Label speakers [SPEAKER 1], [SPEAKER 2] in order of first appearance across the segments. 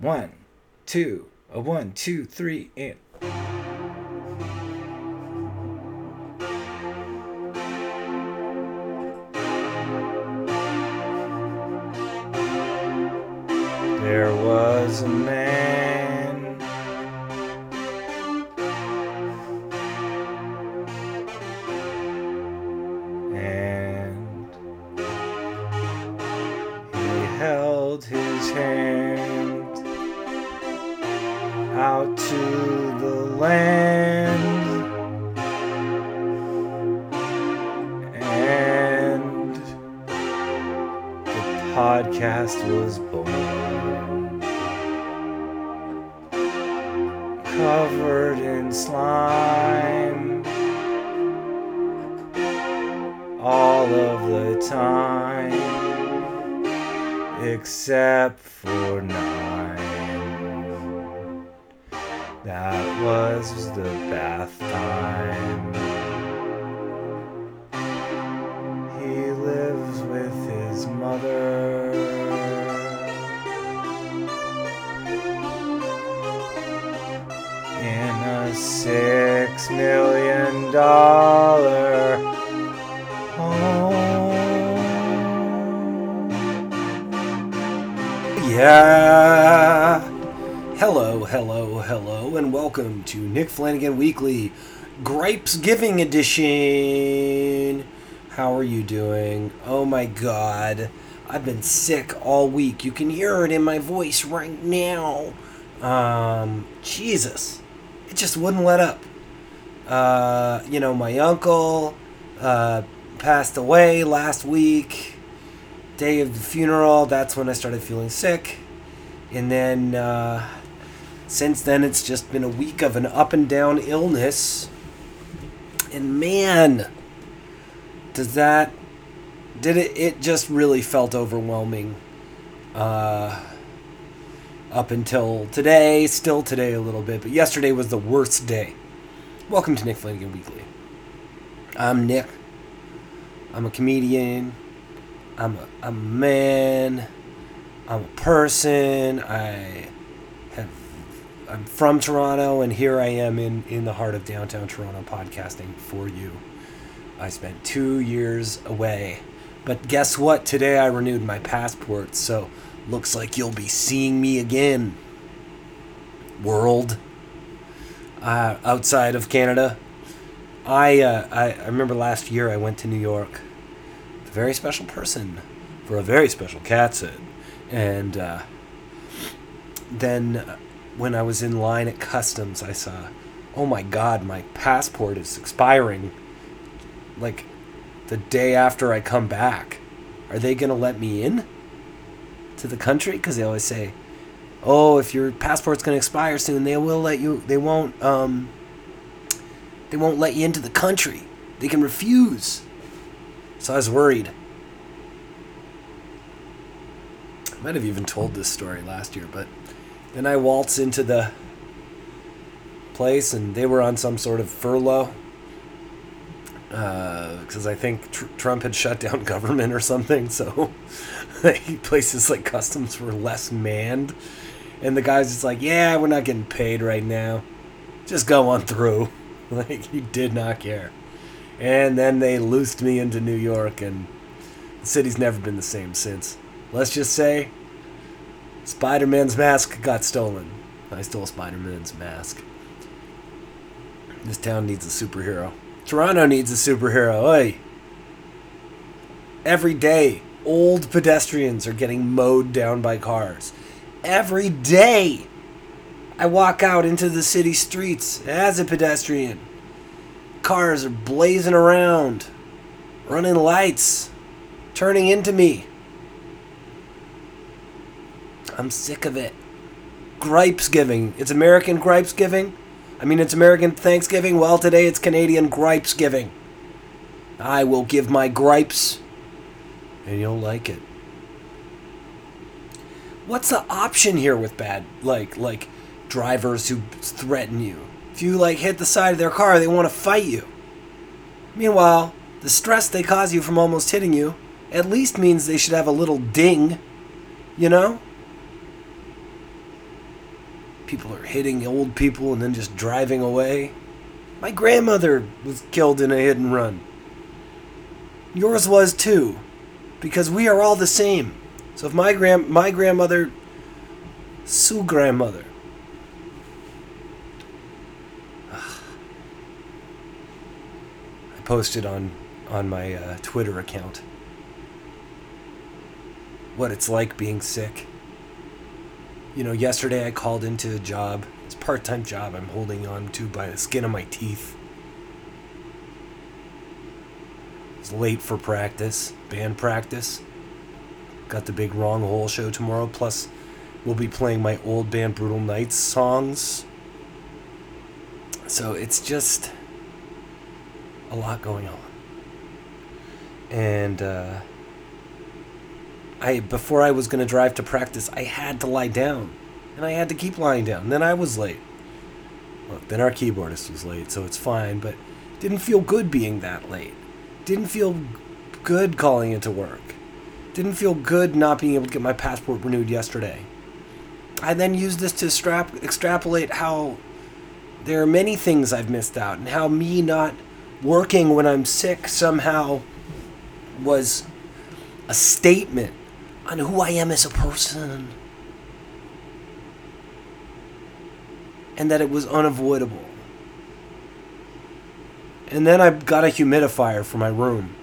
[SPEAKER 1] One, two, a one, two, three, and. There was a man. And he held his hand out to the land. And the podcast was born. Covered in slime all of the time except for nine. That was the bath time.
[SPEAKER 2] Welcome to Nick Flanagan Weekly Gripes Giving Edition. How are you doing? Oh my god. I've been sick all week. You can hear it in my voice right now. Um, Jesus. It just wouldn't let up. Uh, you know, my uncle uh, passed away last week. Day of the funeral, that's when I started feeling sick. And then uh, since then, it's just been a week of an up and down illness. And man, does that. Did it. It just really felt overwhelming. Uh, up until today, still today a little bit, but yesterday was the worst day. Welcome to Nick Flanagan Weekly. I'm Nick. I'm a comedian. I'm a, I'm a man. I'm a person. I. I'm from Toronto, and here I am in, in the heart of downtown Toronto podcasting for you. I spent two years away. But guess what? Today I renewed my passport, so looks like you'll be seeing me again. World. Uh, outside of Canada. I, uh, I I remember last year I went to New York. with A very special person for a very special cat sit, and uh, then when I was in line at customs, I saw, oh my god, my passport is expiring. Like the day after I come back, are they gonna let me in to the country? Because they always say, oh, if your passport's gonna expire soon, they will let you. They won't. Um, they won't let you into the country. They can refuse. So I was worried. I might have even told this story last year, but then I waltz into the place and they were on some sort of furlough uh, because I think tr- Trump had shut down government or something. So places like customs were less manned. And the guy's just like, yeah, we're not getting paid right now. Just go on through. Like, he did not care. And then they loosed me into New York, and the city's never been the same since. Let's just say Spider Man's mask got stolen. I stole Spider Man's mask. This town needs a superhero. Toronto needs a superhero. Oi! Every day, old pedestrians are getting mowed down by cars. Every day! I walk out into the city streets as a pedestrian. Cars are blazing around, running lights, turning into me. I'm sick of it. Gripes giving. It's American gripes giving. I mean, it's American Thanksgiving. Well, today it's Canadian gripes giving. I will give my gripes, and you'll like it. What's the option here with bad, like, like drivers who threaten you? If you like hit the side of their car, they want to fight you. Meanwhile, the stress they cause you from almost hitting you at least means they should have a little ding, you know? People are hitting old people and then just driving away. My grandmother was killed in a hit and run. Yours was too, because we are all the same. So if my grand my grandmother, Sue grandmother, I posted on on my uh, Twitter account what it's like being sick. You know, yesterday I called into a job. It's a part-time job I'm holding on to by the skin of my teeth. It's late for practice, band practice. Got the big Wrong Hole show tomorrow. Plus, we'll be playing my old band Brutal Knights songs. So it's just a lot going on. And uh, I before I was going to drive to practice, I had to lie down, and I had to keep lying down. And then I was late. Look, then our keyboardist was late, so it's fine. But didn't feel good being that late. Didn't feel good calling into work. Didn't feel good not being able to get my passport renewed yesterday. I then used this to strap, extrapolate how there are many things I've missed out, and how me not working when I'm sick somehow was a statement on who I am as a person. And that it was unavoidable. And then I got a humidifier for my room.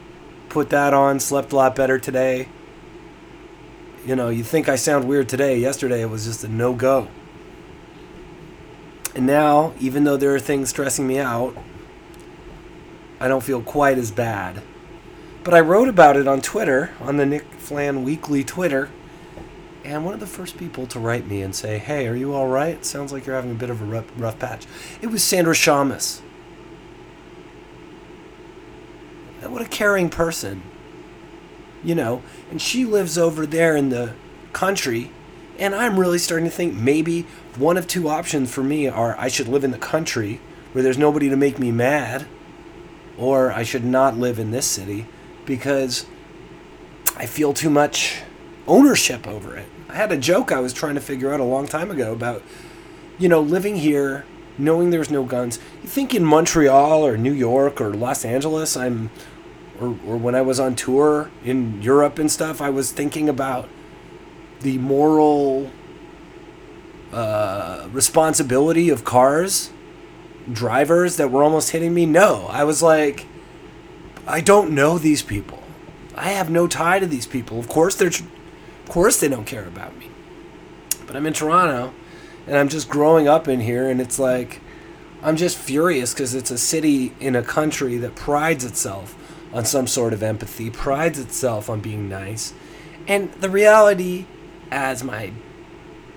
[SPEAKER 2] Put that on, slept a lot better today. You know, you think I sound weird today. Yesterday it was just a no go. And now, even though there are things stressing me out, I don't feel quite as bad. But I wrote about it on Twitter, on the Nick Flan Weekly Twitter, and one of the first people to write me and say, "Hey, are you all right? Sounds like you're having a bit of a rough, rough patch." It was Sandra Shamas. What a caring person, you know. And she lives over there in the country, and I'm really starting to think maybe one of two options for me are I should live in the country where there's nobody to make me mad, or I should not live in this city because I feel too much ownership over it. I had a joke I was trying to figure out a long time ago about, you know, living here, knowing there's no guns. You think in Montreal or New York or Los Angeles, I'm, or, or when I was on tour in Europe and stuff, I was thinking about the moral uh, responsibility of cars, drivers that were almost hitting me. No, I was like, I don't know these people. I have no tie to these people. Of course they're of course they don't care about me. But I'm in Toronto and I'm just growing up in here and it's like I'm just furious cuz it's a city in a country that prides itself on some sort of empathy, prides itself on being nice. And the reality as my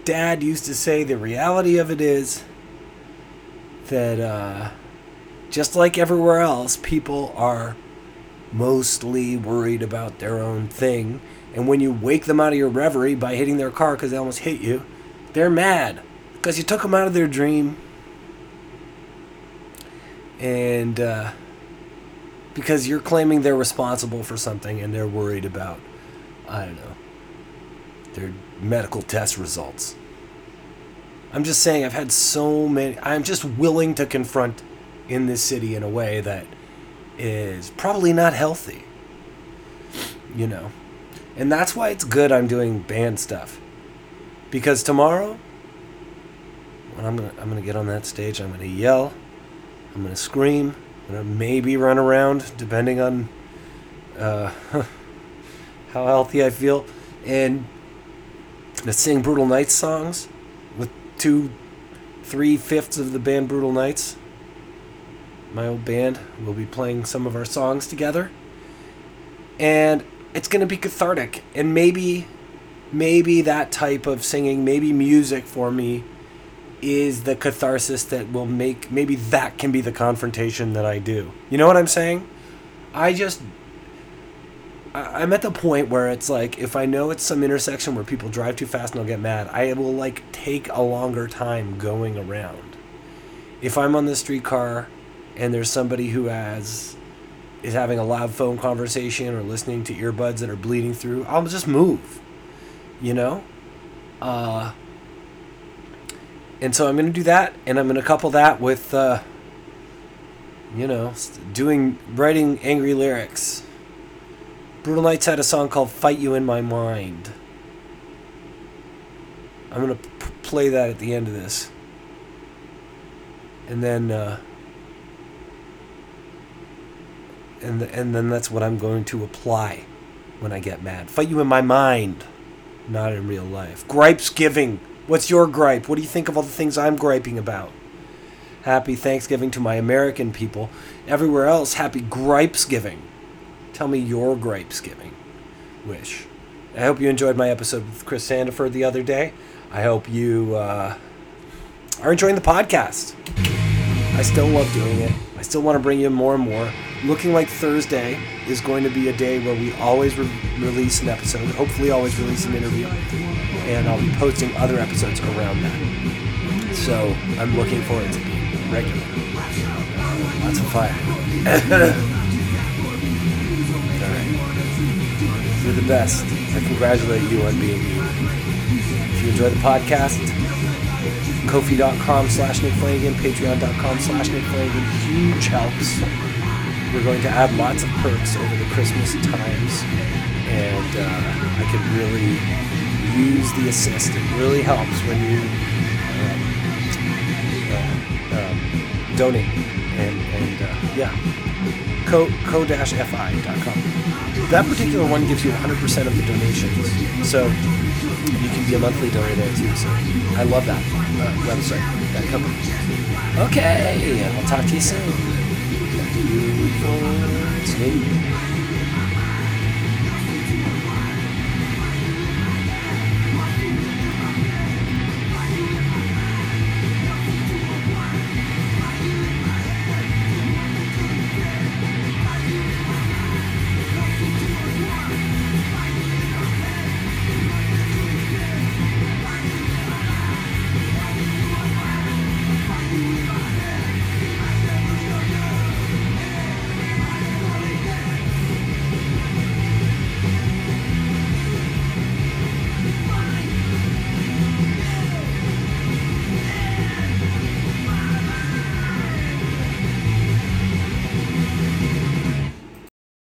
[SPEAKER 2] dad used to say, the reality of it is that uh, just like everywhere else, people are mostly worried about their own thing. And when you wake them out of your reverie by hitting their car because they almost hit you, they're mad because you took them out of their dream. And uh, because you're claiming they're responsible for something and they're worried about, I don't know, their medical test results. I'm just saying, I've had so many. I'm just willing to confront in this city in a way that is probably not healthy. You know. And that's why it's good I'm doing band stuff. Because tomorrow when I'm gonna I'm gonna get on that stage, I'm gonna yell, I'm gonna scream, I'm gonna maybe run around, depending on uh, how healthy I feel, and to sing Brutal Knights songs with two, three fifths of the band Brutal Knights my old band. We'll be playing some of our songs together. And it's going to be cathartic. And maybe, maybe that type of singing, maybe music for me is the catharsis that will make, maybe that can be the confrontation that I do. You know what I'm saying? I just, I'm at the point where it's like, if I know it's some intersection where people drive too fast and I'll get mad, I will like take a longer time going around. If I'm on the streetcar and there's somebody who has is having a loud phone conversation or listening to earbuds that are bleeding through, I'll just move. You know? Uh and so I'm going to do that, and I'm going to couple that with, uh, you know, doing writing angry lyrics. Brutal Knights had a song called "Fight You in My Mind." I'm going to p- play that at the end of this, and then, uh, and th- and then that's what I'm going to apply when I get mad. Fight you in my mind, not in real life. Gripes giving. What's your gripe? What do you think of all the things I'm griping about? Happy Thanksgiving to my American people. Everywhere else, happy Gripes giving. Tell me your gripes giving wish. I hope you enjoyed my episode with Chris Sandiford the other day. I hope you uh, are enjoying the podcast. I still love doing it. I still want to bring you more and more. Looking like Thursday is going to be a day where we always re- release an episode, hopefully, always release an interview. And I'll be posting other episodes around that. So I'm looking forward to being regular. Lots of fire. All right. You're the best. I congratulate you on being you. If you enjoy the podcast, Ko-fi.com slash Nick Flanagan, Patreon.com slash Nick Flanagan. Huge helps. We're going to add lots of perks over the Christmas times. And uh, I can really use the assist. It really helps when you um, uh, um, donate. And, and uh, yeah, co, ko-fi.com. That particular one gives you 100% of the donations. So you can be a monthly donor there too. So I love that website, that. Okay, I'll talk to you soon.